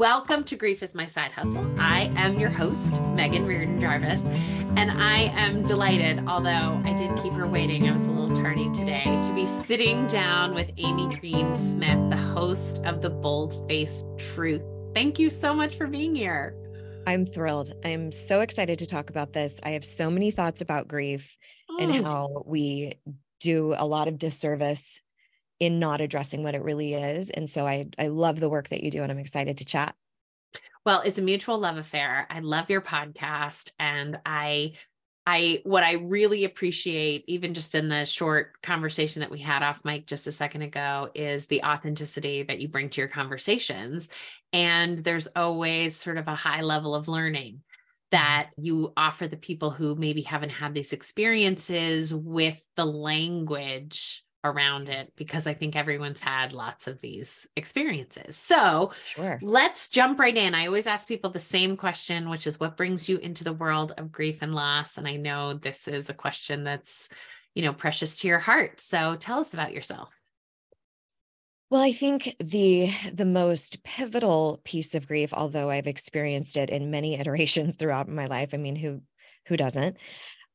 welcome to Grief is My Side Hustle. I am your host, Megan Reardon Jarvis, and I am delighted, although I did keep her waiting, I was a little tardy today, to be sitting down with Amy Green Smith, the host of The Bold Faced Truth. Thank you so much for being here. I'm thrilled. I'm so excited to talk about this. I have so many thoughts about grief oh. and mm. how we do a lot of disservice in not addressing what it really is. And so I I love the work that you do and I'm excited to chat. Well, it's a mutual love affair. I love your podcast and I I what I really appreciate even just in the short conversation that we had off mic just a second ago is the authenticity that you bring to your conversations and there's always sort of a high level of learning mm-hmm. that you offer the people who maybe haven't had these experiences with the language around it because I think everyone's had lots of these experiences. So sure. let's jump right in. I always ask people the same question, which is what brings you into the world of grief and loss? And I know this is a question that's, you know, precious to your heart. So tell us about yourself. Well, I think the the most pivotal piece of grief, although I've experienced it in many iterations throughout my life, I mean, who who doesn't?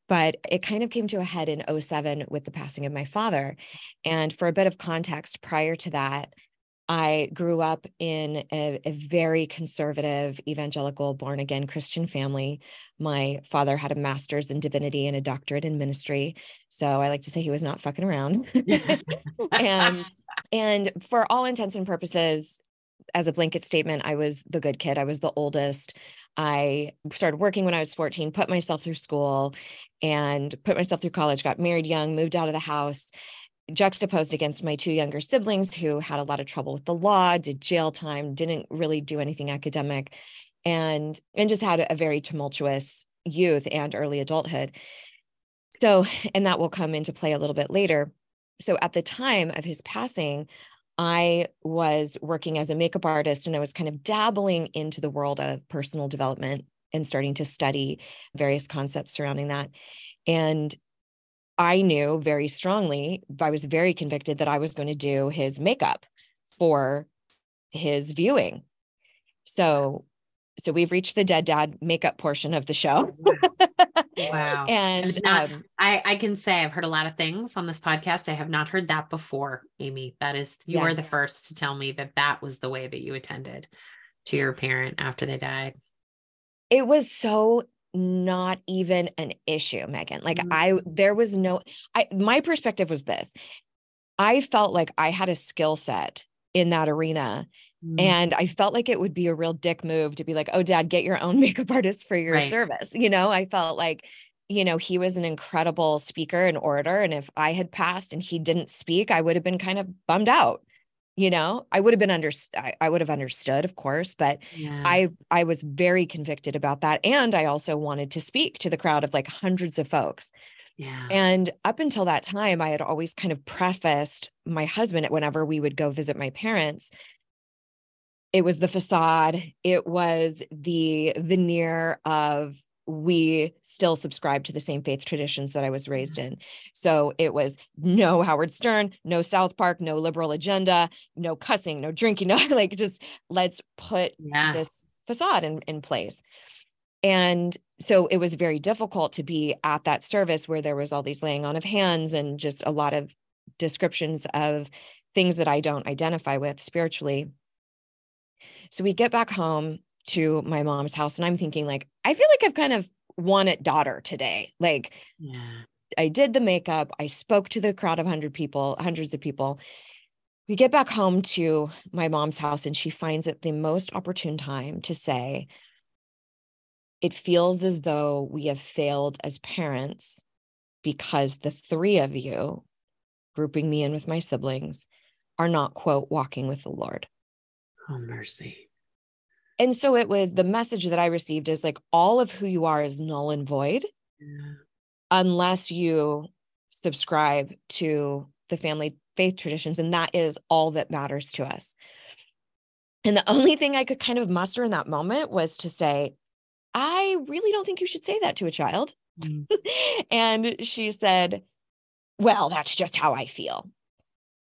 But it kind of came to a head in 07 with the passing of my father. And for a bit of context, prior to that, I grew up in a, a, very conservative, evangelical, born again Christian family. My father had a master's in divinity and a doctorate in ministry. So I like to say he was not fucking around. and and for all intents and purposes, as a blanket statement, I was the good kid. I was the oldest. I started working when I was 14, put myself through school and put myself through college, got married young, moved out of the house, juxtaposed against my two younger siblings who had a lot of trouble with the law, did jail time, didn't really do anything academic, and and just had a very tumultuous youth and early adulthood. So, and that will come into play a little bit later. So at the time of his passing, I was working as a makeup artist and I was kind of dabbling into the world of personal development and starting to study various concepts surrounding that. And I knew very strongly, I was very convicted that I was going to do his makeup for his viewing. So so we've reached the dead dad makeup portion of the show. wow. and not, um, I, I can say I've heard a lot of things on this podcast. I have not heard that before, Amy. That is, you yeah. are the first to tell me that that was the way that you attended to your parent after they died. It was so not even an issue, Megan. Like mm-hmm. I, there was no, I, my perspective was this. I felt like I had a skill set in that arena Mm-hmm. And I felt like it would be a real dick move to be like, oh, dad, get your own makeup artist for your right. service. You know, I felt like, you know, he was an incredible speaker and orator. And if I had passed and he didn't speak, I would have been kind of bummed out. You know, I would have been under, I, I would have understood, of course, but yeah. I, I was very convicted about that. And I also wanted to speak to the crowd of like hundreds of folks. Yeah. And up until that time, I had always kind of prefaced my husband whenever we would go visit my parents it was the facade it was the veneer of we still subscribe to the same faith traditions that I was raised mm-hmm. in. So it was no Howard Stern, no South Park, no liberal agenda, no cussing, no drinking, no like just let's put yeah. this facade in, in place. And so it was very difficult to be at that service where there was all these laying on of hands and just a lot of descriptions of things that I don't identify with spiritually. So we get back home to my mom's house and I'm thinking like I feel like I've kind of won at daughter today. Like yeah. I did the makeup, I spoke to the crowd of 100 people, hundreds of people. We get back home to my mom's house and she finds it the most opportune time to say it feels as though we have failed as parents because the three of you grouping me in with my siblings are not quote walking with the Lord. Oh, mercy. And so it was the message that I received is like all of who you are is null and void yeah. unless you subscribe to the family faith traditions. And that is all that matters to us. And the only thing I could kind of muster in that moment was to say, I really don't think you should say that to a child. Mm. and she said, Well, that's just how I feel.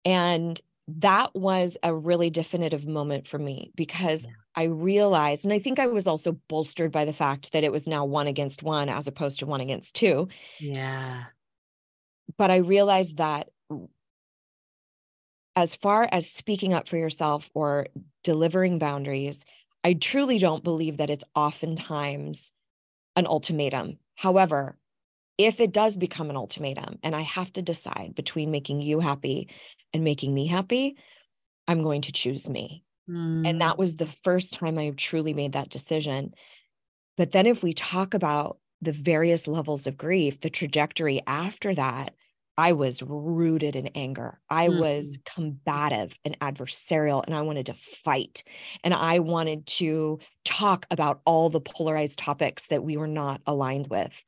And that was a really definitive moment for me because yeah. I realized, and I think I was also bolstered by the fact that it was now one against one as opposed to one against two. Yeah. But I realized that as far as speaking up for yourself or delivering boundaries, I truly don't believe that it's oftentimes an ultimatum. However, if it does become an ultimatum and I have to decide between making you happy and making me happy, I'm going to choose me. Mm. And that mm. was the first time I truly made that decision. But then if we talk about the various levels of grief, the trajectory after that, I was rooted in anger. I mm. was combative and adversarial, and I wanted to fight. And I wanted to talk about all the polarized topics that we were not aligned with.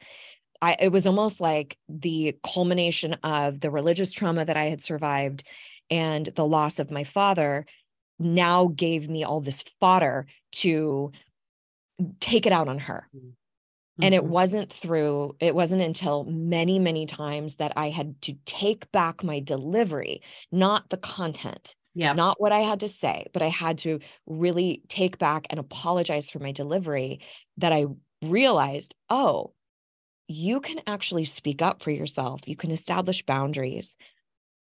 I, it was almost like the culmination of the religious trauma that I had survived and the loss of my father now gave me all this fodder to take it out on her. Mm-hmm. And it mm-hmm. wasn't through, it wasn't until many, many times that I had to take back my delivery, not the content, yeah. not what I had to say, but I had to really take back and apologize for my delivery that I realized, oh, you can actually speak up for yourself. You can establish boundaries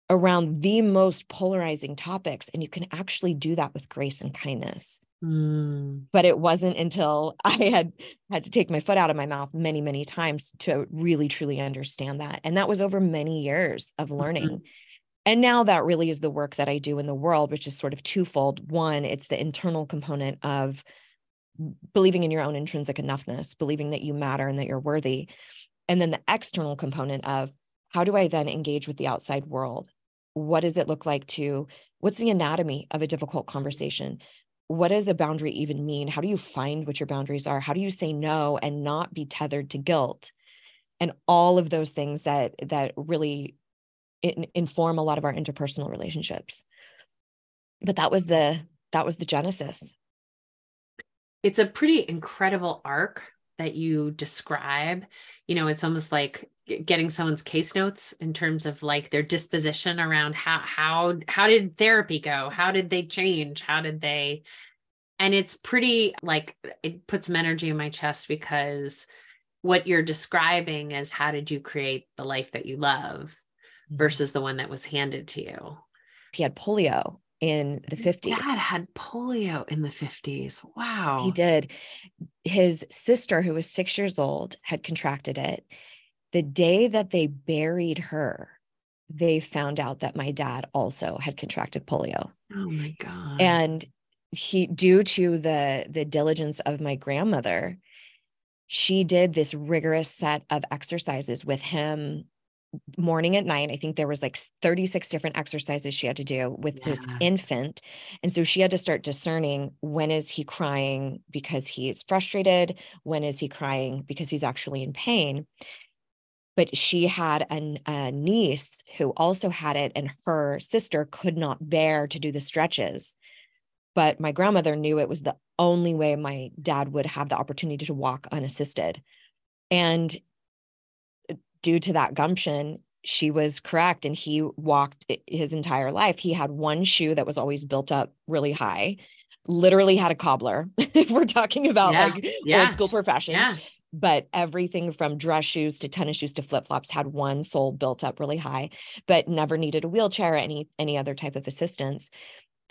around the most polarizing topics. And you can actually do that with grace and kindness. Mm. But it wasn't until I had had to take my foot out of my mouth many, many times to really, truly understand that. And that was over many years of learning. Mm-hmm. And now that really is the work that I do in the world, which is sort of twofold. One, it's the internal component of believing in your own intrinsic enoughness, believing that you matter and that you're worthy. And then the external component of how do I then engage with the outside world? What does it look like to, what's the anatomy of a difficult conversation? What does a boundary even mean? How do you find what your boundaries are? How do you say no and not be tethered to guilt? And all of those things that that really in, inform a lot of our interpersonal relationships. But that was the that was the genesis it's a pretty incredible arc that you describe. You know it's almost like getting someone's case notes in terms of like their disposition around how how how did therapy go? How did they change? How did they? And it's pretty like it puts some energy in my chest because what you're describing is how did you create the life that you love mm-hmm. versus the one that was handed to you? He had polio in the 50s. Dad had polio in the 50s. Wow. He did. His sister, who was six years old, had contracted it. The day that they buried her, they found out that my dad also had contracted polio. Oh my God. And he, due to the the diligence of my grandmother, she did this rigorous set of exercises with him morning at night. I think there was like 36 different exercises she had to do with yes. this infant. And so she had to start discerning when is he crying because he's frustrated, when is he crying because he's actually in pain. But she had an, a niece who also had it, and her sister could not bear to do the stretches. But my grandmother knew it was the only way my dad would have the opportunity to walk unassisted. And due to that gumption, she was correct. And he walked his entire life. He had one shoe that was always built up really high, literally had a cobbler. We're talking about yeah. like yeah. old school professions. Yeah. But everything from dress shoes to tennis shoes to flip flops had one sole built up really high, but never needed a wheelchair or any any other type of assistance.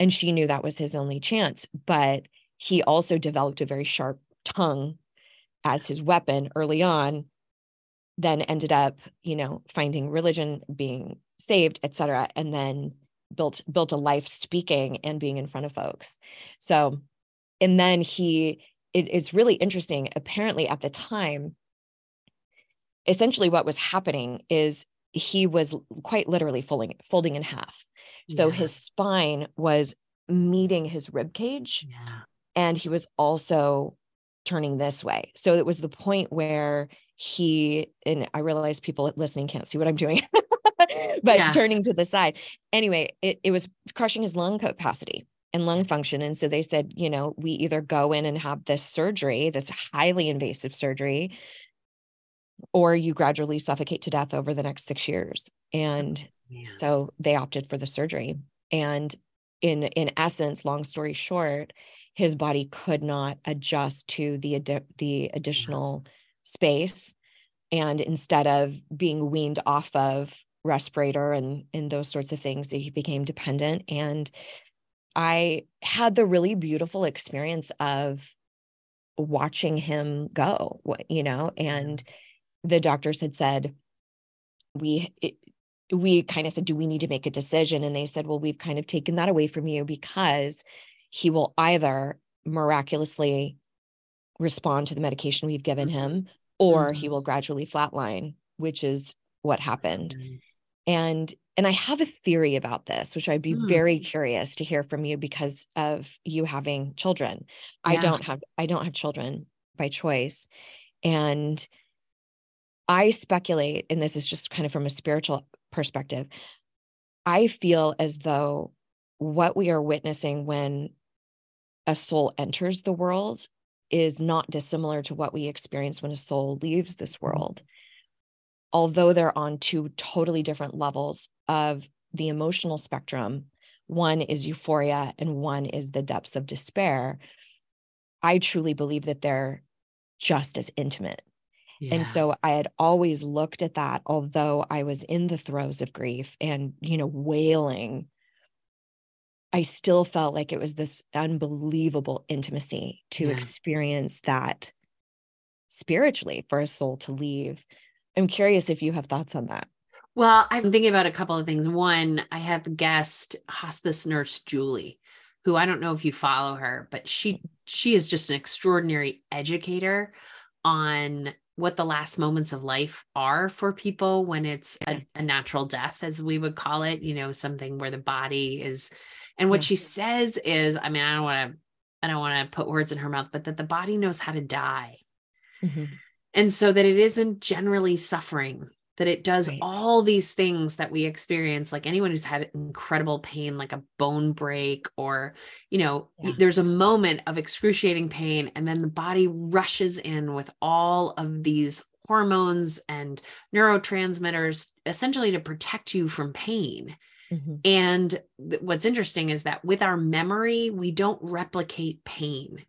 And she knew that was his only chance. But he also developed a very sharp tongue as his weapon early on then ended up you know finding religion being saved etc and then built built a life speaking and being in front of folks so and then he it, it's really interesting apparently at the time essentially what was happening is he was quite literally folding folding in half so yeah. his spine was meeting his rib cage yeah. and he was also turning this way so it was the point where he and I realize people listening can't see what I'm doing, but yeah. turning to the side. Anyway, it, it was crushing his lung capacity and lung function. And so they said, you know, we either go in and have this surgery, this highly invasive surgery, or you gradually suffocate to death over the next six years. And so they opted for the surgery. And in in essence, long story short, his body could not adjust to the the additional space and instead of being weaned off of respirator and and those sorts of things he became dependent. And i had the really beautiful experience of watching him go you know and mm-hmm. the doctors had said we it, we kind of said do we need to make a decision? And they said well we've kind of taken that away from you because he will either miraculously respond to the medication we've given mm-hmm. him or mm-hmm. he will gradually flatline which is what happened and and i have a theory about this which i'd be mm. very curious to hear from you because of you having children yeah. i don't have i don't have children by choice and i speculate and this is just kind of from a spiritual perspective i feel as though what we are witnessing when a soul enters the world is not dissimilar to what we experience when a soul leaves this world. Although they're on two totally different levels of the emotional spectrum, one is euphoria and one is the depths of despair. I truly believe that they're just as intimate. Yeah. And so I had always looked at that, although I was in the throes of grief and, you know, wailing I still felt like it was this unbelievable intimacy to yeah. experience that spiritually for a soul to leave. I'm curious if you have thoughts on that. Well, I'm thinking about a couple of things. One, I have guest hospice nurse Julie, who I don't know if you follow her, but she she is just an extraordinary educator on what the last moments of life are for people when it's a, a natural death, as we would call it. You know, something where the body is and what yeah. she says is, I mean, I don't want to, I don't want to put words in her mouth, but that the body knows how to die. Mm-hmm. And so that it isn't generally suffering, that it does right. all these things that we experience, like anyone who's had incredible pain, like a bone break, or, you know, yeah. there's a moment of excruciating pain, and then the body rushes in with all of these hormones and neurotransmitters essentially to protect you from pain. Mm-hmm. And th- what's interesting is that with our memory, we don't replicate pain.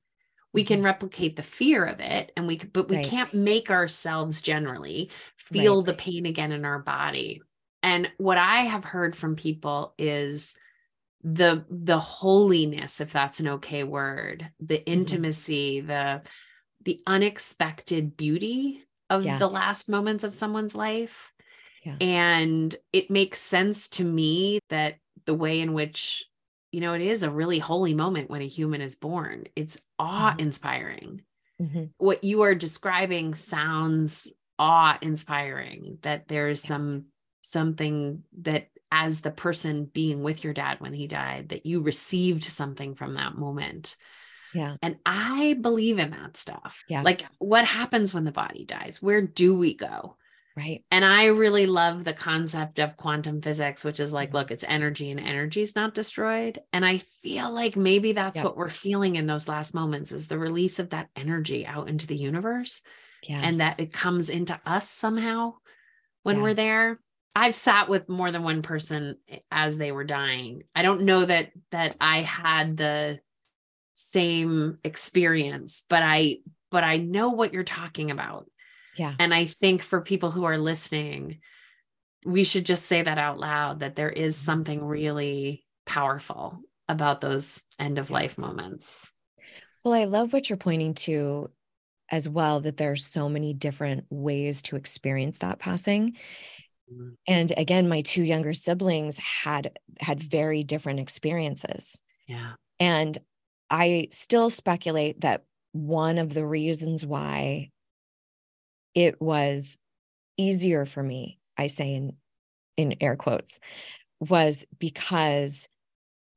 We mm-hmm. can replicate the fear of it, and we but we right. can't make ourselves generally feel right. the pain again in our body. And what I have heard from people is the the holiness, if that's an okay word, the mm-hmm. intimacy, mm-hmm. the the unexpected beauty of yeah. the last moments of someone's life yeah. And it makes sense to me that the way in which, you know, it is a really holy moment when a human is born, it's awe mm-hmm. inspiring. Mm-hmm. What you are describing sounds awe inspiring that there's some something that as the person being with your dad when he died that you received something from that moment yeah and i believe in that stuff yeah like what happens when the body dies where do we go Right. And I really love the concept of quantum physics, which is like, mm-hmm. look, it's energy and energy is not destroyed. And I feel like maybe that's yep. what we're feeling in those last moments is the release of that energy out into the universe. Yeah. And that it comes into us somehow when yeah. we're there. I've sat with more than one person as they were dying. I don't know that that I had the same experience, but I but I know what you're talking about yeah. And I think for people who are listening, we should just say that out loud that there is mm-hmm. something really powerful about those end of life moments. Well, I love what you're pointing to as well that there are so many different ways to experience that passing. Mm-hmm. And again, my two younger siblings had had very different experiences. Yeah. And I still speculate that one of the reasons why it was easier for me, I say in in air quotes, was because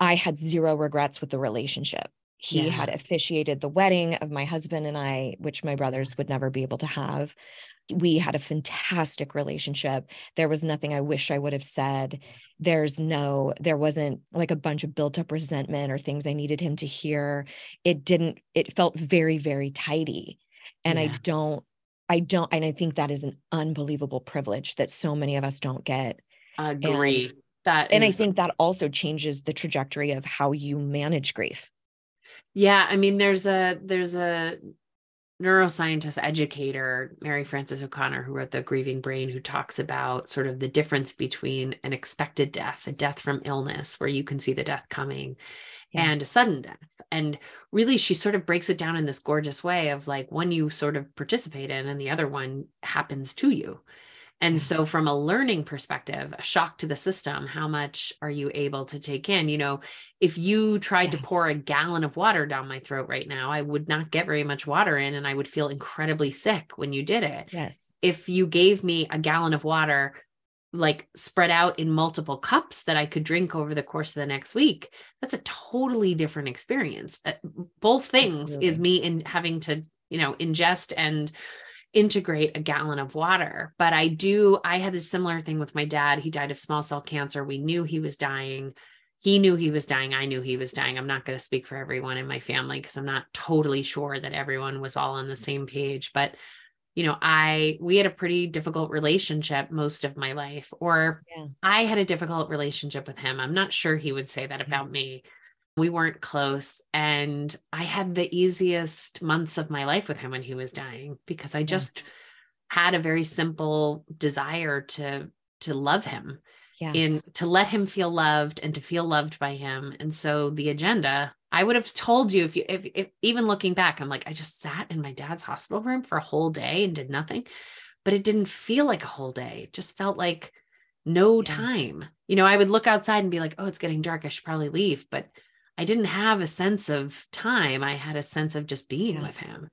I had zero regrets with the relationship. He yeah. had officiated the wedding of my husband and I, which my brothers would never be able to have. We had a fantastic relationship. There was nothing I wish I would have said. There's no, there wasn't like a bunch of built up resentment or things I needed him to hear. It didn't, it felt very, very tidy. And yeah. I don't I don't, and I think that is an unbelievable privilege that so many of us don't get. Agree. And, that and I think that also changes the trajectory of how you manage grief. Yeah, I mean there's a there's a neuroscientist educator, Mary Frances O'Connor, who wrote The Grieving Brain, who talks about sort of the difference between an expected death, a death from illness, where you can see the death coming, yeah. and a sudden death. And really, she sort of breaks it down in this gorgeous way of like one you sort of participate in, and the other one happens to you. And mm. so, from a learning perspective, a shock to the system, how much are you able to take in? You know, if you tried to pour a gallon of water down my throat right now, I would not get very much water in and I would feel incredibly sick when you did it. Yes. If you gave me a gallon of water, like spread out in multiple cups that I could drink over the course of the next week, that's a totally different experience. Uh, both things Absolutely. is me in having to, you know, ingest and integrate a gallon of water. But I do, I had a similar thing with my dad. He died of small cell cancer. We knew he was dying. He knew he was dying. I knew he was dying. I'm not going to speak for everyone in my family because I'm not totally sure that everyone was all on the same page. But you know, I we had a pretty difficult relationship most of my life, or yeah. I had a difficult relationship with him. I'm not sure he would say that mm-hmm. about me we weren't close and i had the easiest months of my life with him when he was dying because i just had a very simple desire to to love him yeah. in to let him feel loved and to feel loved by him and so the agenda i would have told you if you if, if even looking back i'm like i just sat in my dad's hospital room for a whole day and did nothing but it didn't feel like a whole day it just felt like no yeah. time you know i would look outside and be like oh it's getting dark i should probably leave but I didn't have a sense of time. I had a sense of just being yeah. with him.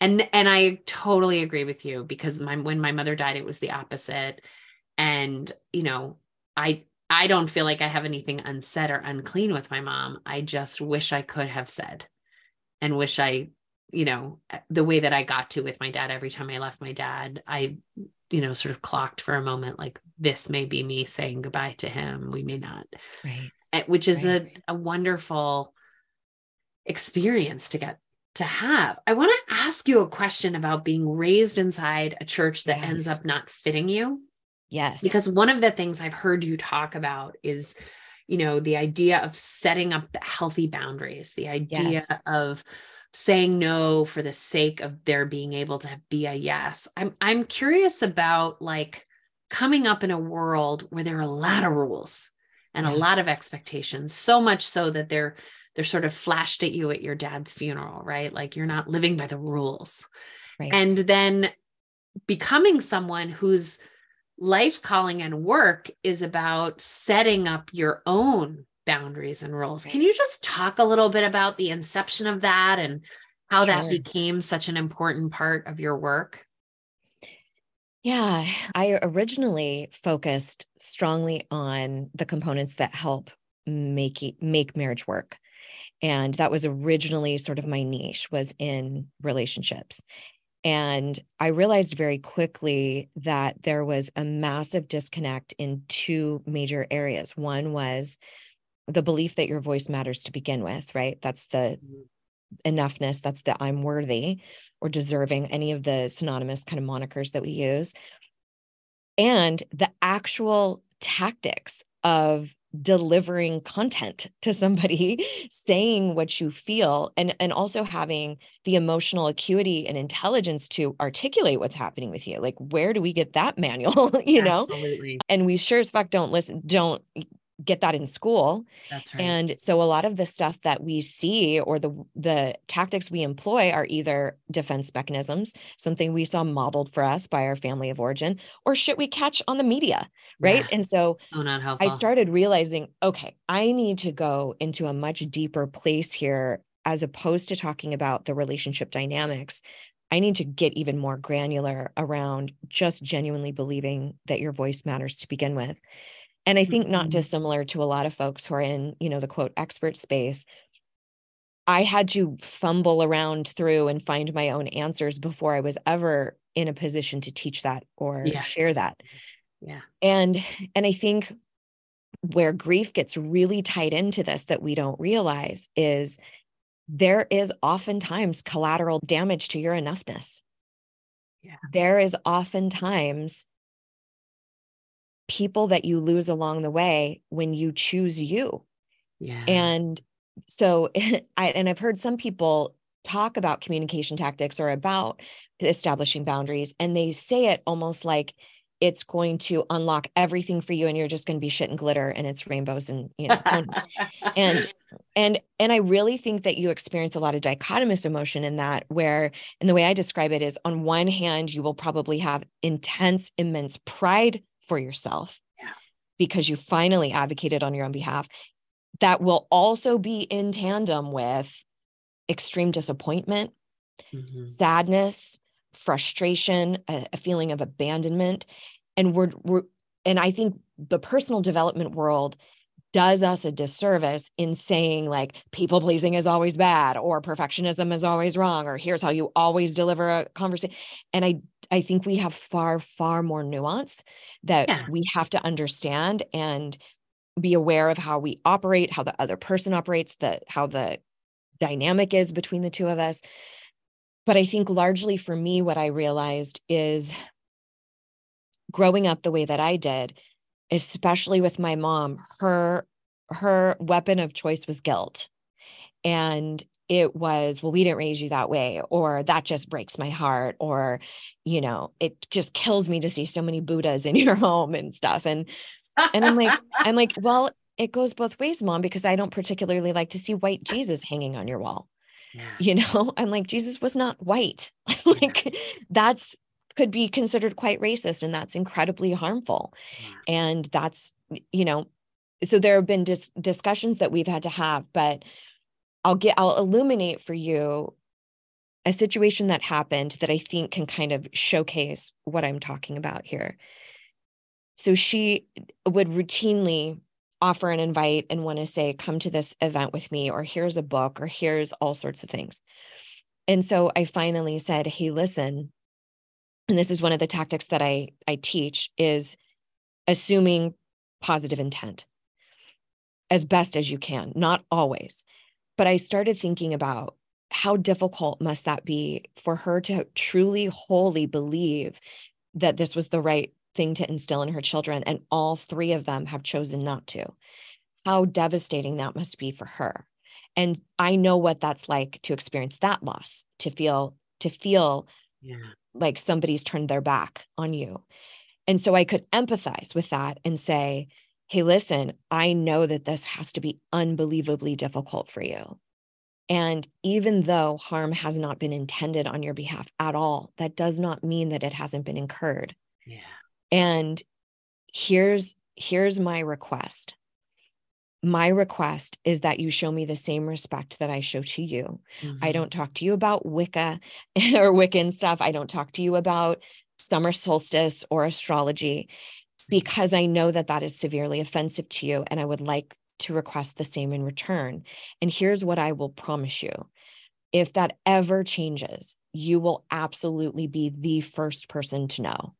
And and I totally agree with you because my when my mother died, it was the opposite. And you know, I I don't feel like I have anything unsaid or unclean with my mom. I just wish I could have said and wish I, you know, the way that I got to with my dad every time I left my dad, I, you know, sort of clocked for a moment like this may be me saying goodbye to him. We may not. Right. Eh, which is right. a, a wonderful experience to get to have. I want to ask you a question about being raised inside a church that ends up not fitting you. Yes. Because one of the things I've heard you talk about is, you know, the idea of setting up the healthy boundaries, the idea yes. of saying no for the sake of there being able to be a yes. I'm I'm curious about like coming up in a world where there are a lot of rules and yeah. a lot of expectations so much so that they're they're sort of flashed at you at your dad's funeral right like you're not living by the rules right. and then becoming someone whose life calling and work is about setting up your own boundaries and rules right. can you just talk a little bit about the inception of that and how sure. that became such an important part of your work yeah, I originally focused strongly on the components that help make it, make marriage work. And that was originally sort of my niche was in relationships. And I realized very quickly that there was a massive disconnect in two major areas. One was the belief that your voice matters to begin with, right? That's the mm-hmm enoughness that's the i'm worthy or deserving any of the synonymous kind of monikers that we use and the actual tactics of delivering content to somebody saying what you feel and and also having the emotional acuity and intelligence to articulate what's happening with you. Like where do we get that manual you know? And we sure as fuck don't listen don't get that in school. That's right. And so a lot of the stuff that we see or the the tactics we employ are either defense mechanisms, something we saw modeled for us by our family of origin, or shit we catch on the media, right? Yeah. And so oh, not helpful. I started realizing, okay, I need to go into a much deeper place here as opposed to talking about the relationship dynamics. I need to get even more granular around just genuinely believing that your voice matters to begin with. And I think not mm-hmm. dissimilar to a lot of folks who are in, you know, the quote expert space. I had to fumble around through and find my own answers before I was ever in a position to teach that or yeah. share that. Yeah. And and I think where grief gets really tied into this that we don't realize is there is oftentimes collateral damage to your enoughness. Yeah. There is oftentimes people that you lose along the way when you choose you. Yeah. And so I and I've heard some people talk about communication tactics or about establishing boundaries and they say it almost like it's going to unlock everything for you and you're just going to be shit and glitter and it's rainbows and you know and and and i really think that you experience a lot of dichotomous emotion in that where and the way i describe it is on one hand you will probably have intense immense pride for yourself yeah. because you finally advocated on your own behalf that will also be in tandem with extreme disappointment mm-hmm. sadness frustration, a, a feeling of abandonment. And we're, we're, and I think the personal development world does us a disservice in saying like people pleasing is always bad or perfectionism is always wrong or here's how you always deliver a conversation and i i think we have far far more nuance that yeah. we have to understand and be aware of how we operate how the other person operates the how the dynamic is between the two of us but I think largely for me, what I realized is growing up the way that I did, especially with my mom, her her weapon of choice was guilt. And it was, well, we didn't raise you that way, or that just breaks my heart, or, you know, it just kills me to see so many Buddhas in your home and stuff. And and I'm like, I'm like, well, it goes both ways, mom, because I don't particularly like to see white Jesus hanging on your wall yeah. you know i'm like jesus was not white like that's could be considered quite racist and that's incredibly harmful. Mm. And that's you know so there have been dis- discussions that we've had to have but i'll get i'll illuminate for you a situation that happened that i think can kind of showcase what i'm talking about here. So she would routinely offer an invite and want to say, come to this event with me, or here's a book, or here's all sorts of things. And so I finally said, hey, listen, and this is one of the tactics that I, I teach is assuming positive intent as best as you can, not always. But I started thinking about how difficult must that be for her to truly, wholly believe that this was the right thing to instill in her children, and all three of them have chosen not to. How devastating that must be for her. And I know what that's like to experience that loss, to feel, to feel yeah. Like somebody's turned their back on you. And so I could empathize with that and say, hey, listen, I know that this has to be unbelievably difficult for you. And even though harm has not been intended on your behalf at all, that does not mean that it hasn't been incurred. Yeah. And here's here's my request. My request is that you show me the same respect that I show to you. Mm-hmm. I don't talk to you about Wicca or Wiccan stuff. I don't talk to you about summer solstice or astrology because I know that that is severely offensive to you. And I would like to request the same in return. And here's what I will promise you if that ever changes, you will absolutely be the first person to know.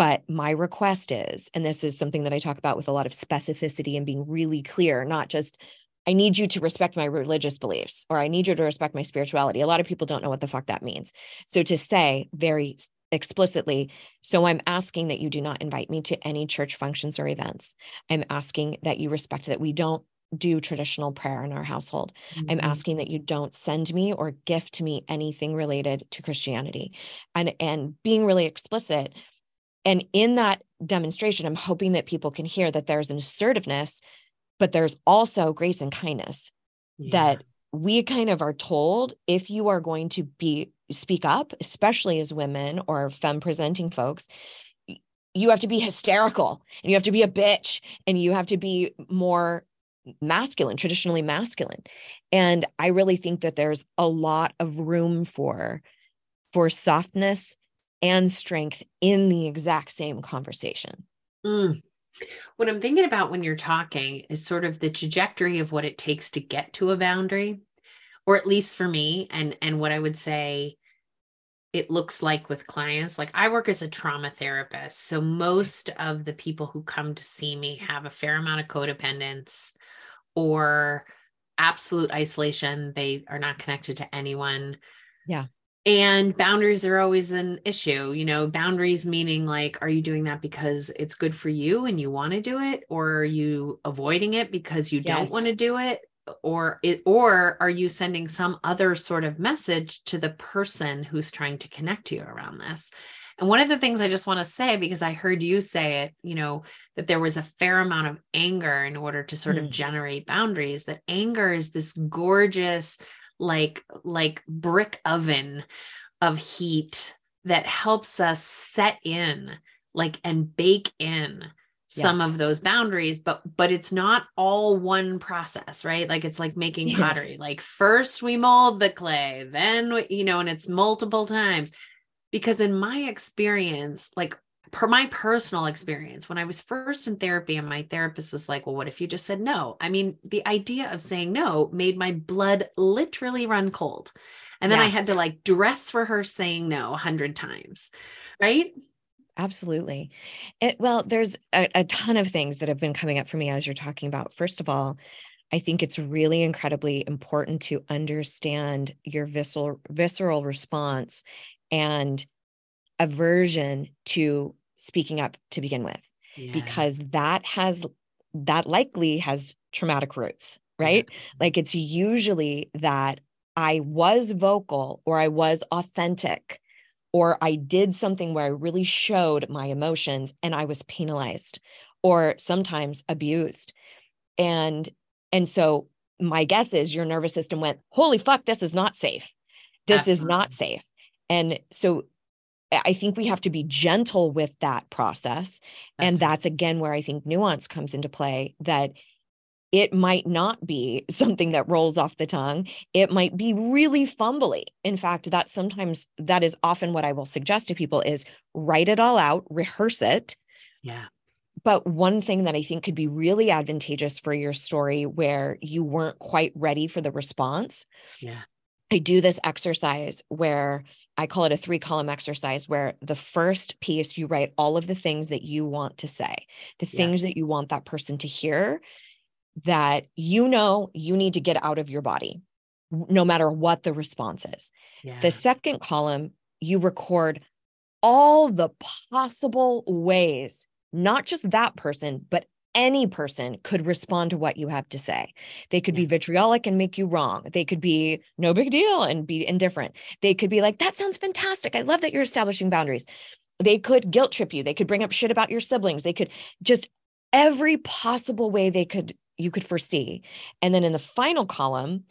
But my request is, and this is something that I talk about with a lot of specificity and being really clear, not just, I need you to respect my religious beliefs or I need you to respect my spirituality. A lot of people don't know what the fuck that means. So to say very explicitly, so I'm asking that you do not invite me to any church functions or events. I'm asking that you respect that we don't do traditional prayer in our household. Mm-hmm. I'm asking that you don't send me or gift me anything related to Christianity. And and being really explicit, and in that demonstration, I'm hoping that people can hear that there's an assertiveness, but there's also grace and kindness yeah. that we kind of are told if you are going to be speak up, especially as women or femme presenting folks, you have to be hysterical and you have to be a bitch and you have to be more masculine, traditionally masculine. And I really think that there's a lot of room for for softness and strength in the exact same conversation. Mm. What I'm thinking about when you're talking is sort of the trajectory of what it takes to get to a boundary, or at least for me, and and what I would say it looks like with clients. Like I work as a trauma therapist, so most of the people who come to see me have a fair amount of codependence or absolute isolation. They are not connected to anyone. Yeah and boundaries are always an issue you know boundaries meaning like are you doing that because it's good for you and you want to do it or are you avoiding it because you yes. don't want to do it or it, or are you sending some other sort of message to the person who's trying to connect to you around this and one of the things i just want to say because i heard you say it you know that there was a fair amount of anger in order to sort mm. of generate boundaries that anger is this gorgeous like like brick oven of heat that helps us set in like and bake in some yes. of those boundaries but but it's not all one process right like it's like making yes. pottery like first we mold the clay then we, you know and it's multiple times because in my experience like per my personal experience when i was first in therapy and my therapist was like well what if you just said no? I mean the idea of saying no made my blood literally run cold. And then yeah. i had to like dress for her saying no a hundred times right? Absolutely. It, well there's a, a ton of things that have been coming up for me as you're talking about. First of all I think it's really incredibly important to understand your visceral visceral response and aversion to speaking up to begin with yeah. because that has that likely has traumatic roots right yeah. like it's usually that i was vocal or i was authentic or i did something where i really showed my emotions and i was penalized or sometimes abused and and so my guess is your nervous system went holy fuck this is not safe this Absolutely. is not safe and so I think we have to be gentle with that process. That's and that's again where I think nuance comes into play that it might not be something that rolls off the tongue. It might be really fumbly. In fact, that sometimes that is often what I will suggest to people is write it all out, rehearse it. Yeah. But one thing that I think could be really advantageous for your story where you weren't quite ready for the response. Yeah. I do this exercise where I call it a three column exercise where the first piece you write all of the things that you want to say, the yeah. things that you want that person to hear that you know you need to get out of your body, no matter what the response is. Yeah. The second column, you record all the possible ways, not just that person, but any person could respond to what you have to say. They could be vitriolic and make you wrong. They could be no big deal and be indifferent. They could be like, that sounds fantastic. I love that you're establishing boundaries. They could guilt trip you. They could bring up shit about your siblings. They could just every possible way they could you could foresee. And then in the final column,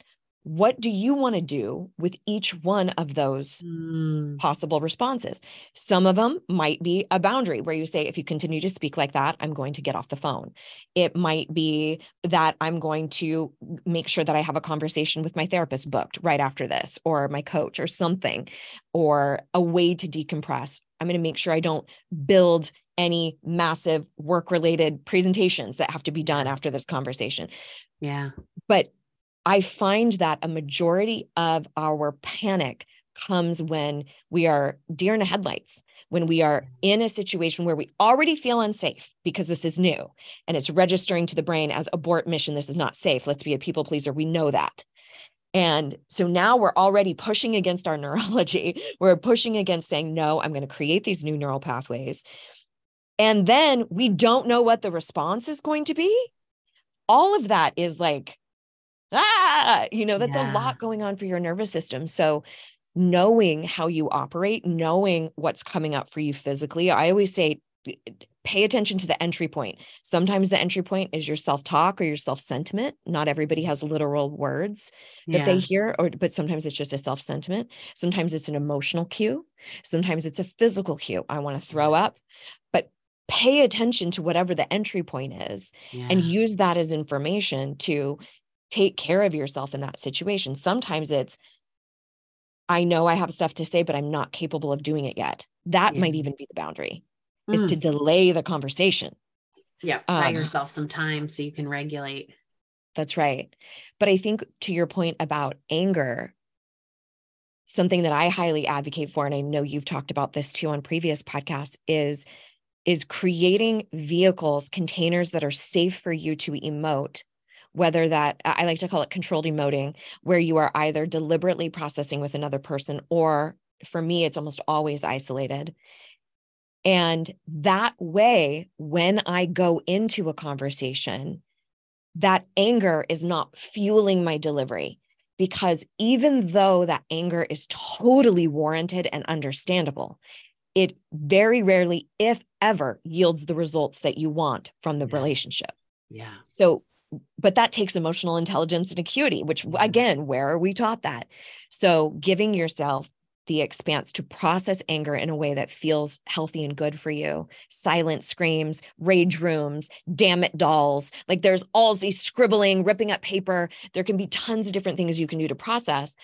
what do you want to do with each one of those mm. possible responses? Some of them might be a boundary where you say, if you continue to speak like that, I'm going to get off the phone. It might be that I'm going to make sure that I have a conversation with my therapist booked right after this, or my coach, or something, or a way to decompress. I'm going to make sure I don't build any massive work related presentations that have to be done after this conversation. Yeah. But I find that a majority of our panic comes when we are deer in the headlights, when we are in a situation where we already feel unsafe because this is new and it's registering to the brain as abort mission. This is not safe. Let's be a people pleaser. We know that. And so now we're already pushing against our neurology. We're pushing against saying, no, I'm going to create these new neural pathways. And then we don't know what the response is going to be. All of that is like ah, you know, that's yeah. a lot going on for your nervous system. So, knowing how you operate, knowing what's coming up for you physically, I always say, pay attention to the entry point. Sometimes the entry point is your self-talk or your self-sentiment. Not everybody has literal words that yeah. they hear, or but sometimes it's just a self-sentiment. Sometimes it's an emotional cue. Sometimes it's a physical cue. I want to throw up. But pay attention to whatever the entry point is yeah. and use that as information to take care of yourself in that situation. Sometimes it's, I know I have stuff to say, but I'm not capable of doing it yet. That yeah. might even be the boundary, mm. is to mm. delay the conversation. Yeah. Buy um, yourself some time so you can regulate. That's right. But I think to your point about anger, something that I highly advocate for, and I know you've talked about this too on previous podcasts, is is creating vehicles, containers that are safe for you to emote whether that I like to call it controlled emoting, where you are either deliberately processing with another person or for me, it's almost always isolated. And that way, when I go into a conversation, that anger is not fueling my delivery. Because even though that anger is totally warranted and understandable, it very rarely, if ever, yields the results that you want from the yeah. relationship. Yeah. So, but that takes emotional intelligence and acuity, which mm-hmm. again, where are we taught that? So, giving yourself the expanse to process anger in a way that feels healthy and good for you. Silent screams, rage rooms, damn it dolls. Like there's all these scribbling, ripping up paper. There can be tons of different things you can do to process.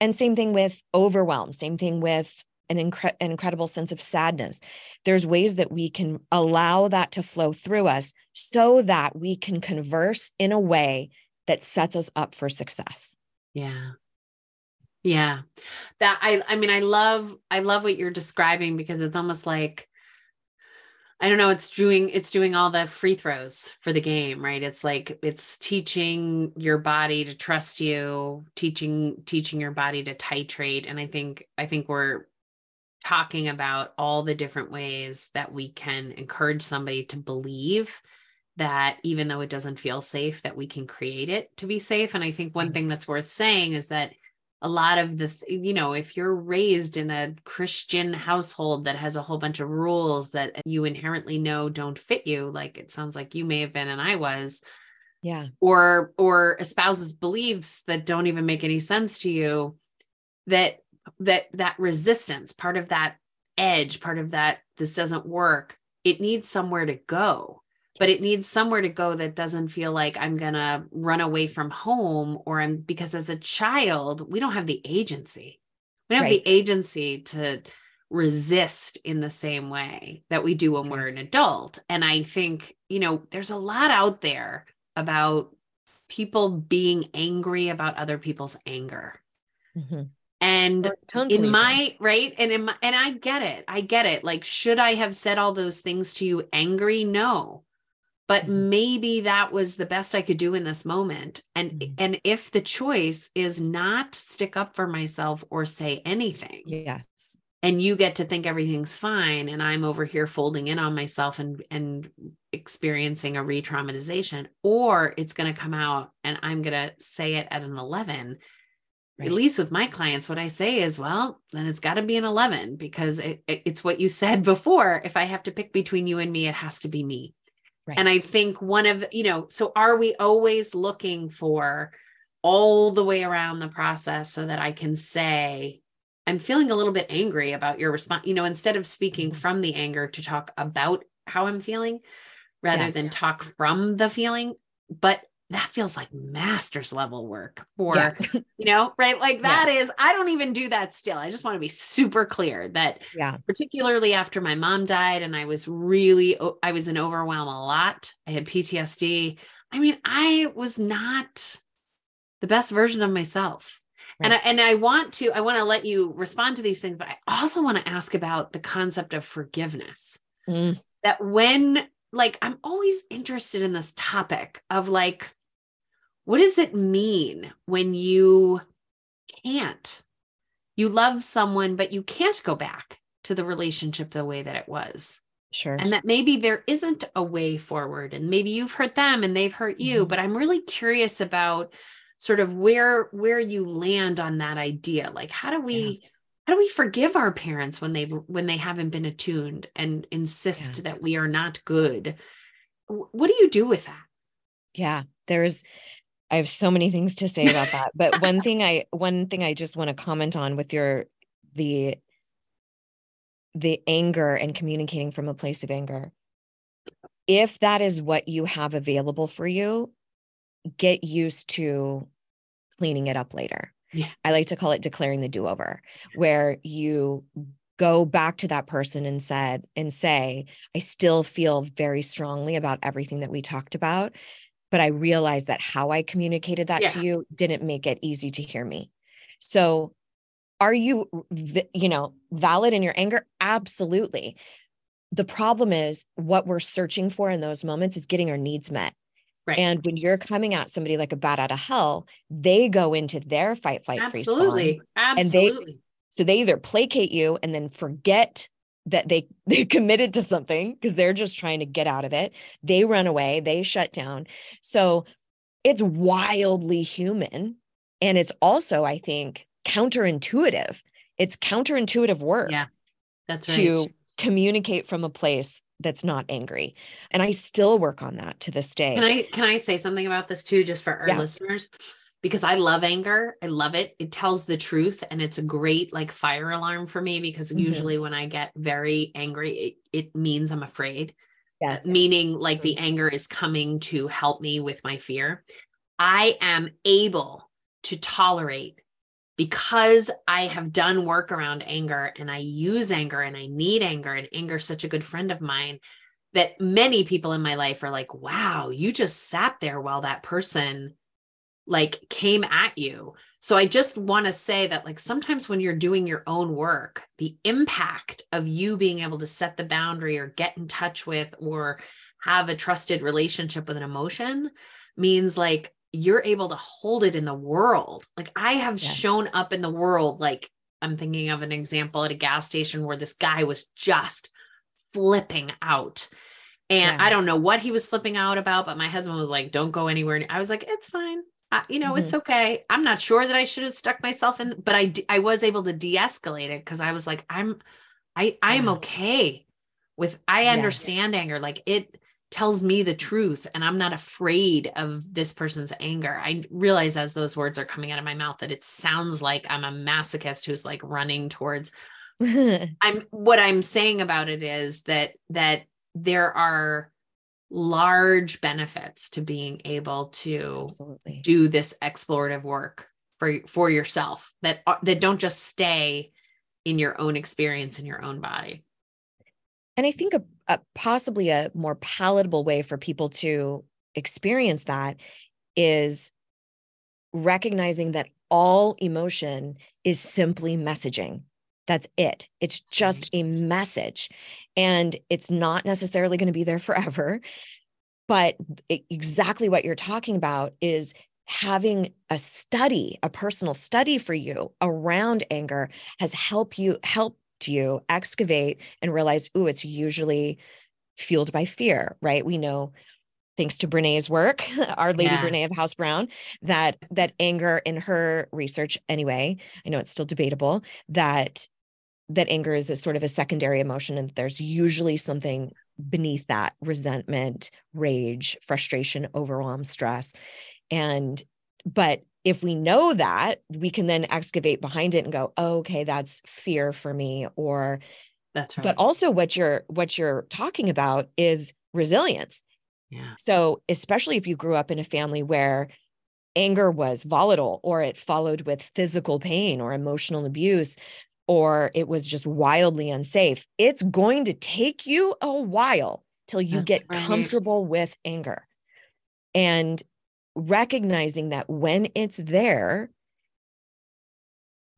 And same thing with overwhelm, same thing with an, incre- an incredible sense of sadness. There's ways that we can allow that to flow through us so that we can converse in a way that sets us up for success. Yeah. Yeah. That I I mean I love I love what you're describing because it's almost like I don't know, it's doing it's doing all the free throws for the game, right? It's like it's teaching your body to trust you, teaching teaching your body to titrate and I think I think we're talking about all the different ways that we can encourage somebody to believe that even though it doesn't feel safe that we can create it to be safe and i think one mm-hmm. thing that's worth saying is that a lot of the you know if you're raised in a christian household that has a whole bunch of rules that you inherently know don't fit you like it sounds like you may have been and i was yeah or or espouses beliefs that don't even make any sense to you that that that resistance part of that edge part of that this doesn't work it needs somewhere to go but it needs somewhere to go that doesn't feel like I'm going to run away from home or I'm because as a child, we don't have the agency. We don't right. have the agency to resist in the same way that we do when we're an adult. And I think, you know, there's a lot out there about people being angry about other people's anger. Mm-hmm. And in my right, and in my, and I get it. I get it. Like, should I have said all those things to you angry? No but mm-hmm. maybe that was the best i could do in this moment and mm-hmm. and if the choice is not stick up for myself or say anything yes and you get to think everything's fine and i'm over here folding in on myself and and experiencing a re-traumatization or it's going to come out and i'm going to say it at an 11 Right. at least with my clients what i say is well then it's got to be an 11 because it, it, it's what you said before if i have to pick between you and me it has to be me Right. And I think one of, you know, so are we always looking for all the way around the process so that I can say, I'm feeling a little bit angry about your response, you know, instead of speaking mm-hmm. from the anger to talk about how I'm feeling rather yes. than talk from the feeling. But that feels like master's level work for yeah. you know right like that yeah. is i don't even do that still i just want to be super clear that yeah particularly after my mom died and i was really i was in overwhelm a lot i had ptsd i mean i was not the best version of myself right. and I, and I want to I want to let you respond to these things but I also want to ask about the concept of forgiveness mm. that when like I'm always interested in this topic of like what does it mean when you can't? You love someone, but you can't go back to the relationship the way that it was. Sure. And that maybe there isn't a way forward and maybe you've hurt them and they've hurt you, mm-hmm. but I'm really curious about sort of where where you land on that idea. Like how do we yeah. how do we forgive our parents when they when they haven't been attuned and insist yeah. that we are not good? What do you do with that? Yeah, there's I have so many things to say about that. But one thing I one thing I just want to comment on with your the the anger and communicating from a place of anger. If that is what you have available for you, get used to cleaning it up later. Yeah. I like to call it declaring the do-over, where you go back to that person and said and say, I still feel very strongly about everything that we talked about but I realized that how I communicated that yeah. to you didn't make it easy to hear me. So are you you know valid in your anger absolutely the problem is what we're searching for in those moments is getting our needs met Right. And when you're coming at somebody like a bat out of hell, they go into their fight, flight, Absolutely. Absolutely. And they, so they either placate you and then forget that they they committed to something because they're just trying to get out of it. They run away, they shut down. So it's wildly human. And it's also, I think, counterintuitive. It's counterintuitive work. Yeah. That's right. To communicate from a place that's not angry. And I still work on that to this day. Can I can I say something about this too just for our yeah. listeners? Because I love anger. I love it. It tells the truth and it's a great like fire alarm for me because mm-hmm. usually when I get very angry it, it means I'm afraid. Yes. Meaning like the anger is coming to help me with my fear. I am able to tolerate because I have done work around anger and I use anger and I need anger, and anger is such a good friend of mine that many people in my life are like, wow, you just sat there while that person like came at you. So I just want to say that like sometimes when you're doing your own work, the impact of you being able to set the boundary or get in touch with or have a trusted relationship with an emotion means like you're able to hold it in the world. Like I have yes. shown up in the world. Like I'm thinking of an example at a gas station where this guy was just flipping out. And yeah. I don't know what he was flipping out about, but my husband was like, don't go anywhere. I was like, it's fine. You know, mm-hmm. it's okay. I'm not sure that I should have stuck myself in, but I, I was able to de-escalate it because I was like, I'm, I, I am okay with, I understand anger. Like it, tells me the truth and I'm not afraid of this person's anger. I realize as those words are coming out of my mouth that it sounds like I'm a masochist who's like running towards I'm what I'm saying about it is that that there are large benefits to being able to Absolutely. do this explorative work for for yourself that that don't just stay in your own experience in your own body. And I think a, a possibly a more palatable way for people to experience that is recognizing that all emotion is simply messaging. That's it. It's just a message. And it's not necessarily going to be there forever. But exactly what you're talking about is having a study, a personal study for you around anger has helped you help you excavate and realize, oh, it's usually fueled by fear, right? We know thanks to Brene's work, our lady yeah. Brene of House Brown, that that anger in her research anyway, I know it's still debatable, that that anger is a sort of a secondary emotion and there's usually something beneath that resentment, rage, frustration, overwhelm, stress. And but if we know that, we can then excavate behind it and go, oh, okay, that's fear for me. Or that's right. But also what you're what you're talking about is resilience. Yeah. So especially if you grew up in a family where anger was volatile or it followed with physical pain or emotional abuse or it was just wildly unsafe, it's going to take you a while till you That's get right. comfortable with anger. And recognizing that when it's there,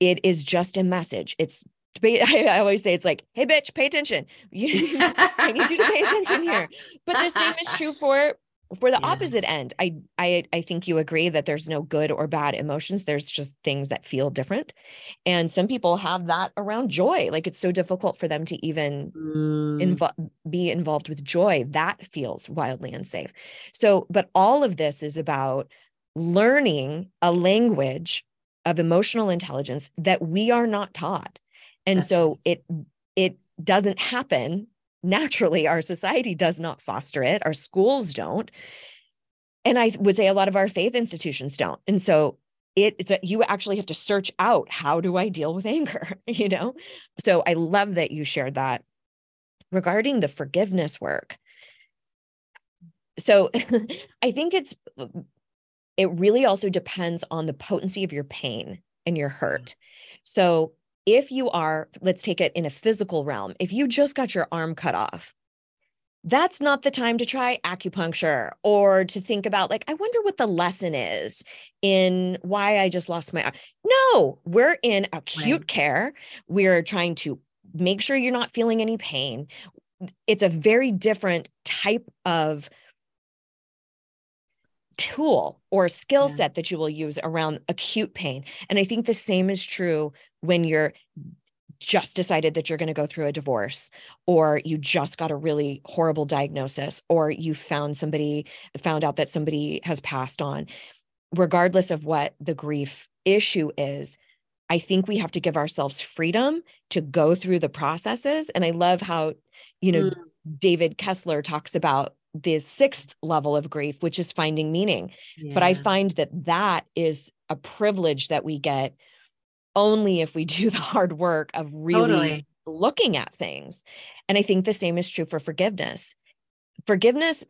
it is just a message. It's I always say it's like, hey, bitch, pay attention. I need you to pay attention here. But the same is true for for the yeah. opposite end i i i think you agree that there's no good or bad emotions there's just things that feel different and some people have that around joy like it's so difficult for them to even mm. invo- be involved with joy that feels wildly unsafe so but all of this is about learning a language of emotional intelligence that we are not taught and That's so right. it it doesn't happen naturally our society does not foster it our schools don't. And i would say a lot of our faith institutions don't. And so it, it's that you actually have to search out how do i deal with anger you know? So i love that you shared that. Regarding the forgiveness work so i think it's it really also depends on the potency of your pain and your mm-hmm. hurt. So if you are, let's take it in a physical realm, if you just got your arm cut off, that's not the time to try acupuncture or to think about, like, I wonder what the lesson is in why I just lost my arm. No, we're in acute right. care. We're trying to make sure you're not feeling any pain. It's a very different type of tool or skill yeah. set that you will use around acute pain. And I think the same is true when you're just decided that you're going to go through a divorce or you just got a really horrible diagnosis or you found somebody found out that somebody has passed on regardless of what the grief issue is i think we have to give ourselves freedom to go through the processes and i love how you know mm. david kessler talks about the sixth level of grief which is finding meaning yeah. but i find that that is a privilege that we get only if we do the hard work of really totally. looking at things. And I think the same is true for forgiveness. Forgiveness,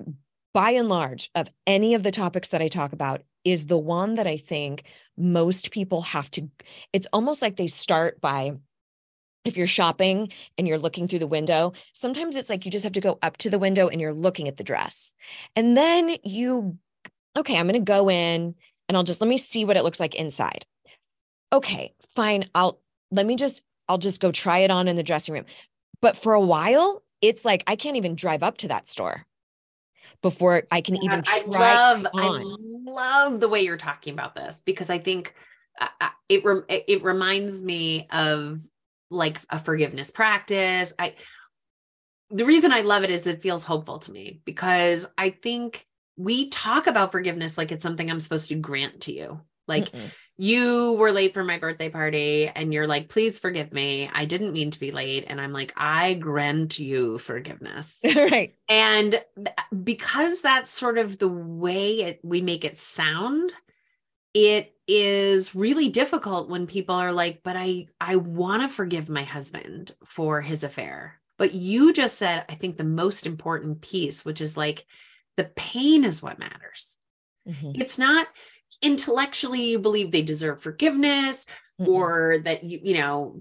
by and large, of any of the topics that I talk about, is the one that I think most people have to. It's almost like they start by if you're shopping and you're looking through the window, sometimes it's like you just have to go up to the window and you're looking at the dress. And then you, okay, I'm going to go in and I'll just let me see what it looks like inside. Okay, fine, I'll let me just, I'll just go try it on in the dressing room. But for a while, it's like I can't even drive up to that store before I can yeah, even try I love, I love the way you're talking about this because I think uh, uh it it reminds me of like a forgiveness practice. I the reason I love it is it feels hopeful to me because I think we talk about forgiveness like it's something I'm supposed to grant to you. Like Mm-mm you were late for my birthday party and you're like, please forgive me. I didn't mean to be late. And I'm like, I grant you forgiveness. right. And because that's sort of the way it, we make it sound, it is really difficult when people are like, but I, I want to forgive my husband for his affair. But you just said, I think the most important piece, which is like, the pain is what matters. Mm-hmm. It's not intellectually you believe they deserve forgiveness mm-hmm. or that you you know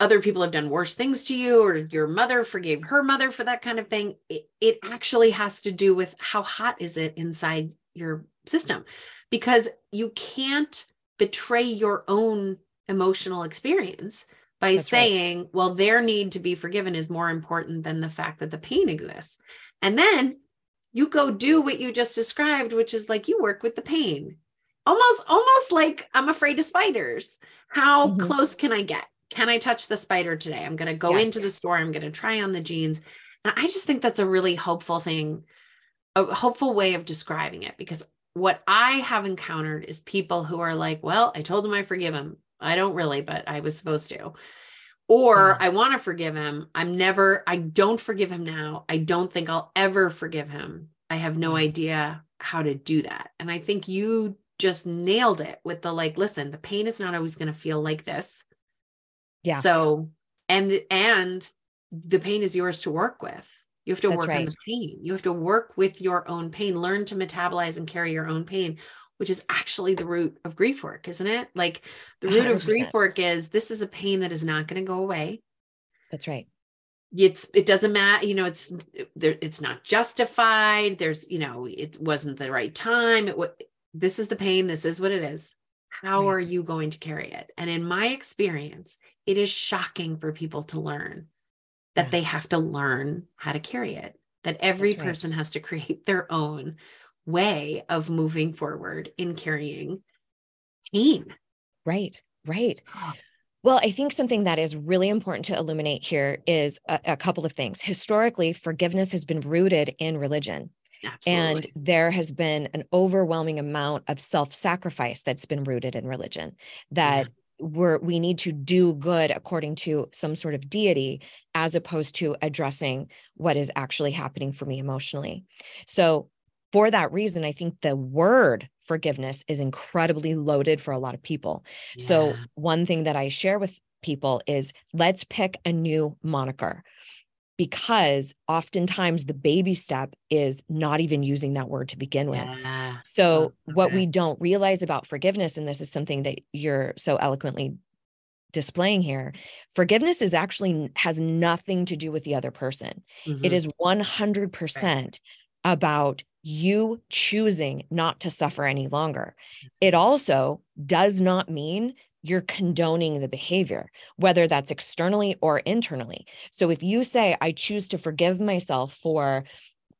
other people have done worse things to you or your mother forgave her mother for that kind of thing it, it actually has to do with how hot is it inside your system because you can't betray your own emotional experience by That's saying right. well their need to be forgiven is more important than the fact that the pain exists and then you go do what you just described which is like you work with the pain almost almost like i'm afraid of spiders. How mm-hmm. close can i get? Can i touch the spider today? I'm going to go yes. into the store i'm going to try on the jeans. And i just think that's a really hopeful thing a hopeful way of describing it because what i have encountered is people who are like well i told him i forgive him i don't really but i was supposed to. Or i want to forgive him i'm never i don't forgive him now. I don't think i'll ever forgive him i have no idea how to do that. And i think you just nailed it with the like listen the pain is not always going to feel like this. Yeah. So and and the pain is yours to work with. You have to That's work right. on the pain. You have to work with your own pain. Learn to metabolize and carry your own pain which is actually the root of grief work isn't it? Like the root 100%. of grief work is this is a pain that is not going to go away. That's right. It's it doesn't matter you know it's there it's not justified. There's you know it wasn't the right time. It this is the pain, this is what it is. How right. are you going to carry it? And in my experience, it is shocking for people to learn that yeah. they have to learn how to carry it, that every right. person has to create their own way of moving forward in carrying pain. Right, right. Well, I think something that is really important to illuminate here is a, a, couple of things. Historically, forgiveness has been rooted in religion. Absolutely. And there has been an overwhelming amount of self sacrifice that's been rooted in religion that. Yeah we're we need to do good according to some sort of deity as opposed to addressing what is actually happening for me emotionally so for that reason i think the word forgiveness is incredibly loaded for a lot of people yeah. so one thing that i share with people is let's pick a new moniker because oftentimes the baby step is not even using that word to begin with. Yeah. So, okay. what we don't realize about forgiveness, and this is something that you're so eloquently displaying here forgiveness is actually has nothing to do with the other person mm-hmm. it is 100% right. about you choosing not to suffer any longer it also does not mean you're condoning the behavior, whether that's externally or internally. So if you say, I choose to forgive myself for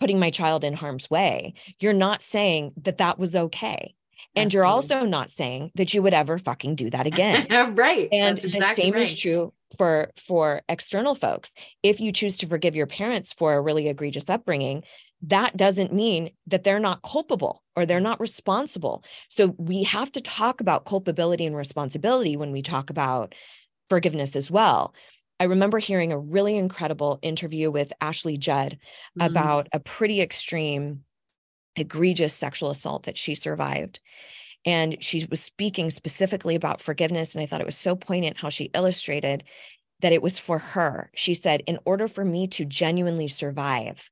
putting my child in harm's way, you're not saying that that was okay. And Absolutely. you're also not saying that you would ever fucking do that again. right. And That's the same right. is true for for external folks. If you choose to forgive your parents for a really egregious upbringing, that doesn't mean that they're not culpable or they're not responsible. So we have to talk about culpability and responsibility when we talk about forgiveness as well. I remember hearing a really incredible interview with Ashley Judd mm-hmm. about a pretty extreme, egregious sexual assault that she survived. And she was speaking specifically about forgiveness. And I thought it was so poignant how she illustrated that it was for her. She said, In order for me to genuinely survive,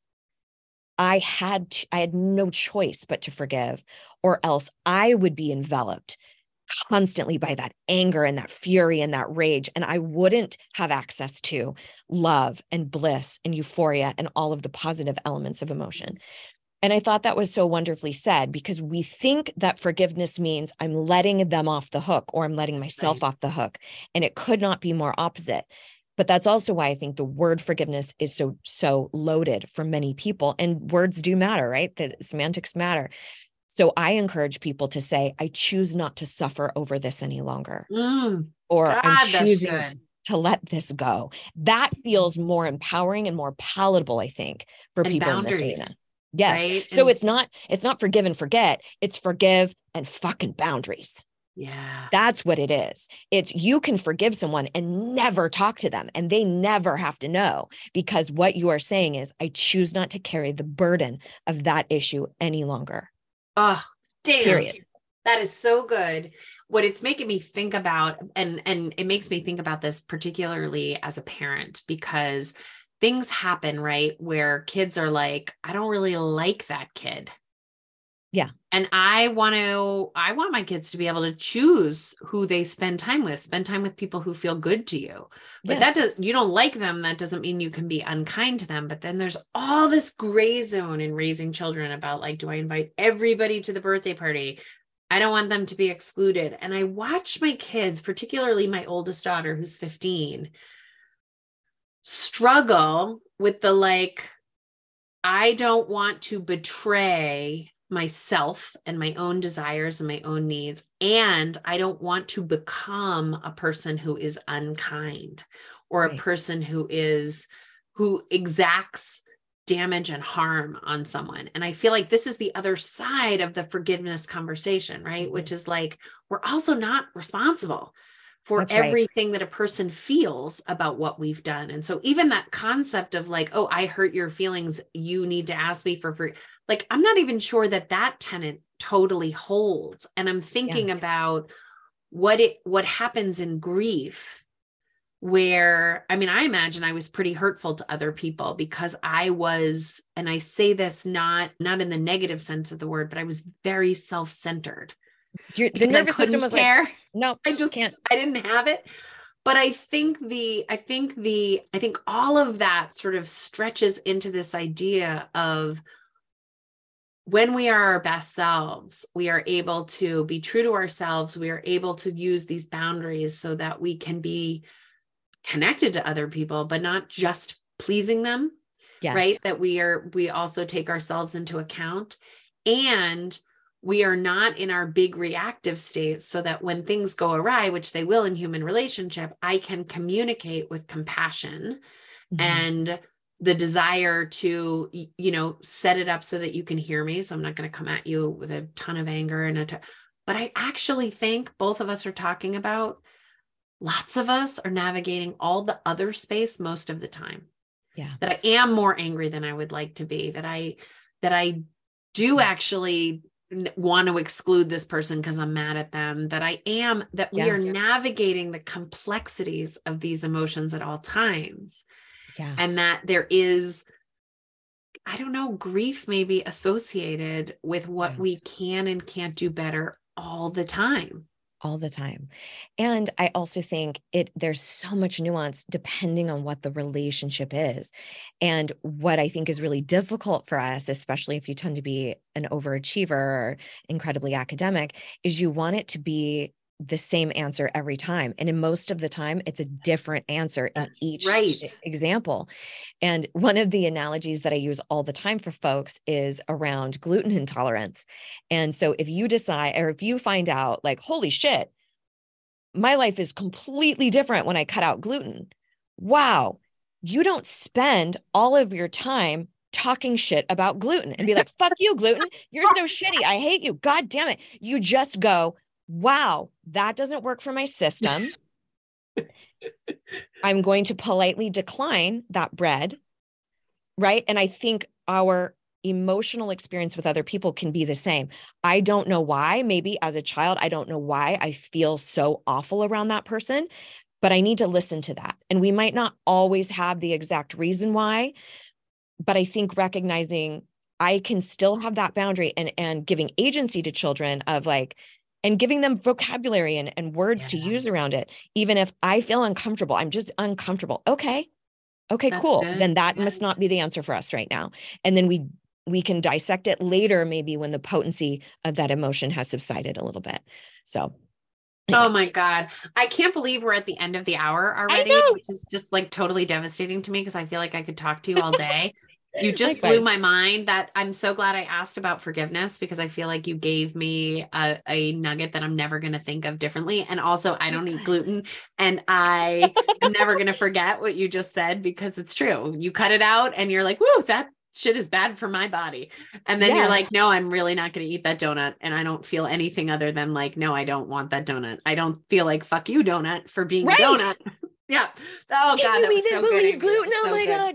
I had to, I had no choice but to forgive, or else I would be enveloped constantly by that anger and that fury and that rage. And I wouldn't have access to love and bliss and euphoria and all of the positive elements of emotion. And I thought that was so wonderfully said because we think that forgiveness means I'm letting them off the hook or I'm letting myself off the hook. And it could not be more opposite. But that's also why I think the word forgiveness is so, so loaded for many people. And words do matter, right? The semantics matter. So I encourage people to say, I choose not to suffer over this any longer. Mm, or God, I'm choosing to let this go. That feels more empowering and more palatable, I think, for and people boundaries, in this arena. Yes. Right? So and- it's not, it's not forgive and forget, it's forgive and fucking boundaries. Yeah. That's what it is. It's you can forgive someone and never talk to them, and they never have to know because what you are saying is, I choose not to carry the burden of that issue any longer. Oh, damn. Period. That is so good. What it's making me think about, and and it makes me think about this particularly as a parent because things happen, right? Where kids are like, I don't really like that kid. Yeah. And I want to, I want my kids to be able to choose who they spend time with, spend time with people who feel good to you. But yes. that does, you don't like them. That doesn't mean you can be unkind to them. But then there's all this gray zone in raising children about like, do I invite everybody to the birthday party? I don't want them to be excluded. And I watch my kids, particularly my oldest daughter, who's 15, struggle with the like, I don't want to betray myself and my own desires and my own needs. And I don't want to become a person who is unkind or right. a person who is, who exacts damage and harm on someone. And I feel like this is the other side of the forgiveness conversation, right? Mm-hmm. Which is like, we're also not responsible for That's everything right. that a person feels about what we've done. And so even that concept of like, oh, I hurt your feelings, you need to ask me for free. Like I'm not even sure that that tenant totally holds. And I'm thinking yeah. about what it what happens in grief where I mean I imagine I was pretty hurtful to other people because I was and I say this not not in the negative sense of the word but I was very self-centered your, the nervous system was care. like, no, I just can't. I didn't have it. But I think the, I think the, I think all of that sort of stretches into this idea of when we are our best selves, we are able to be true to ourselves. We are able to use these boundaries so that we can be connected to other people, but not just pleasing them. Yes. Right. That we are, we also take ourselves into account. And we are not in our big reactive states so that when things go awry which they will in human relationship i can communicate with compassion mm-hmm. and the desire to you know set it up so that you can hear me. So i'm not going to come at you with a ton of anger and a t- but i actually think both of us are talking about lots of us are navigating all the other space most of the time. Yeah. That i am more angry than i would like to be that i that i do actually want to exclude this person because I'm mad at them, that I am, that we yeah. are navigating the complexities of these emotions at all times. Yeah. And that there is, I don't know, grief maybe associated with what yeah. we can and can't do better all the time all the time. And I also think it there's so much nuance depending on what the relationship is. And what I think is really difficult for us, especially if you tend to be an overachiever or incredibly academic, is you want it to be the same answer every time. And in most of the time, it's a different answer in That's each right. example. And one of the analogies that I use all the time for folks is around gluten intolerance. And so if you decide, or if you find out, like, holy shit, my life is completely different when I cut out gluten. Wow. You don't spend all of your time talking shit about gluten and be like, fuck you, gluten. You're so shitty. I hate you. God damn it. You just go, wow, that doesn't work for my system. I'm going to politely decline that bread. Right. And I think our emotional experience with other people can be the same. I don't know why. Maybe as a child, I don't know why I feel so awful around that person, but I need to listen to that. And we might not always have the exact reason why, but I think recognizing I can still have that boundary and and giving agency to children of like and giving them vocabulary and, and words yeah. to use around it, even if I feel uncomfortable, I'm just uncomfortable. Okay. Okay, That's cool. Good. Then that yeah. must not be the answer for us right now. And then we we can dissect it later, maybe when the potency of that emotion has subsided a little bit. So Oh my God. I can't believe we're at the end of the hour already, which is just like totally devastating to me because I feel like I could talk to you all day. you just blew my mind that I'm so glad I asked about forgiveness because I feel like you gave me a, a nugget that I'm never going to think of differently. And also, I don't eat gluten and I am never going to forget what you just said because it's true. You cut it out and you're like, whoo, that shit is bad for my body. And then yeah. you're like, no, I'm really not going to eat that donut. And I don't feel anything other than like, no, I don't want that donut. I don't feel like fuck you donut for being right. a donut. yeah. Oh God. You even so believe gluten? Oh so my good. God.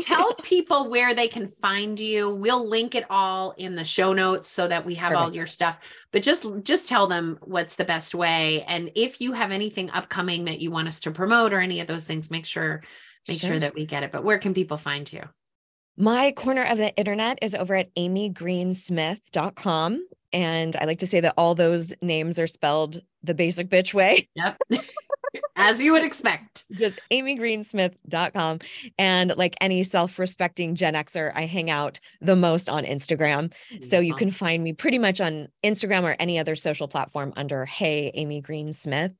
Tell people where they can find you. We'll link it all in the show notes so that we have Perfect. all your stuff. But just just tell them what's the best way. And if you have anything upcoming that you want us to promote or any of those things, make sure make sure, sure that we get it. But where can people find you? My corner of the internet is over at amygreensmith.com. And I like to say that all those names are spelled the basic bitch way. Yep. As you would expect. Just amygreensmith.com. And like any self respecting Gen Xer, I hang out the most on Instagram. So you can find me pretty much on Instagram or any other social platform under Hey Amy Green Smith.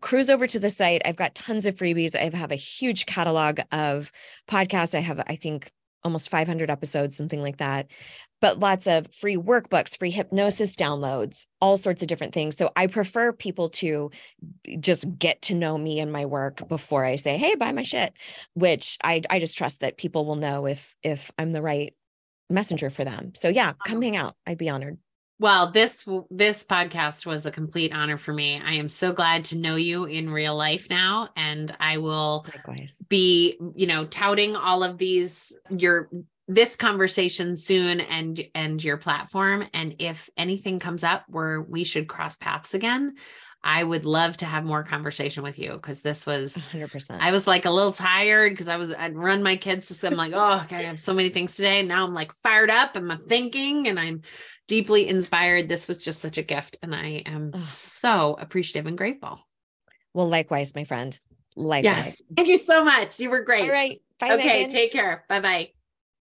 Cruise over to the site. I've got tons of freebies. I have a huge catalog of podcasts. I have, I think, almost 500 episodes, something like that. But lots of free workbooks, free hypnosis downloads, all sorts of different things. So I prefer people to just get to know me and my work before I say, "Hey, buy my shit," which I I just trust that people will know if if I'm the right messenger for them. So yeah, come hang out. I'd be honored. Well, this this podcast was a complete honor for me. I am so glad to know you in real life now and I will Likewise. be, you know, touting all of these your this conversation soon and and your platform and if anything comes up where we should cross paths again, I would love to have more conversation with you because this was 100%. I was like a little tired because I was I'd run my kids so I'm like, oh, okay, I have so many things today. And now I'm like fired up and I'm thinking and I'm deeply inspired. This was just such a gift. And I am so appreciative and grateful. Well, likewise, my friend. Likewise. Yes. Thank you so much. You were great. All right. Bye. Okay. Megan. Take care. Bye bye.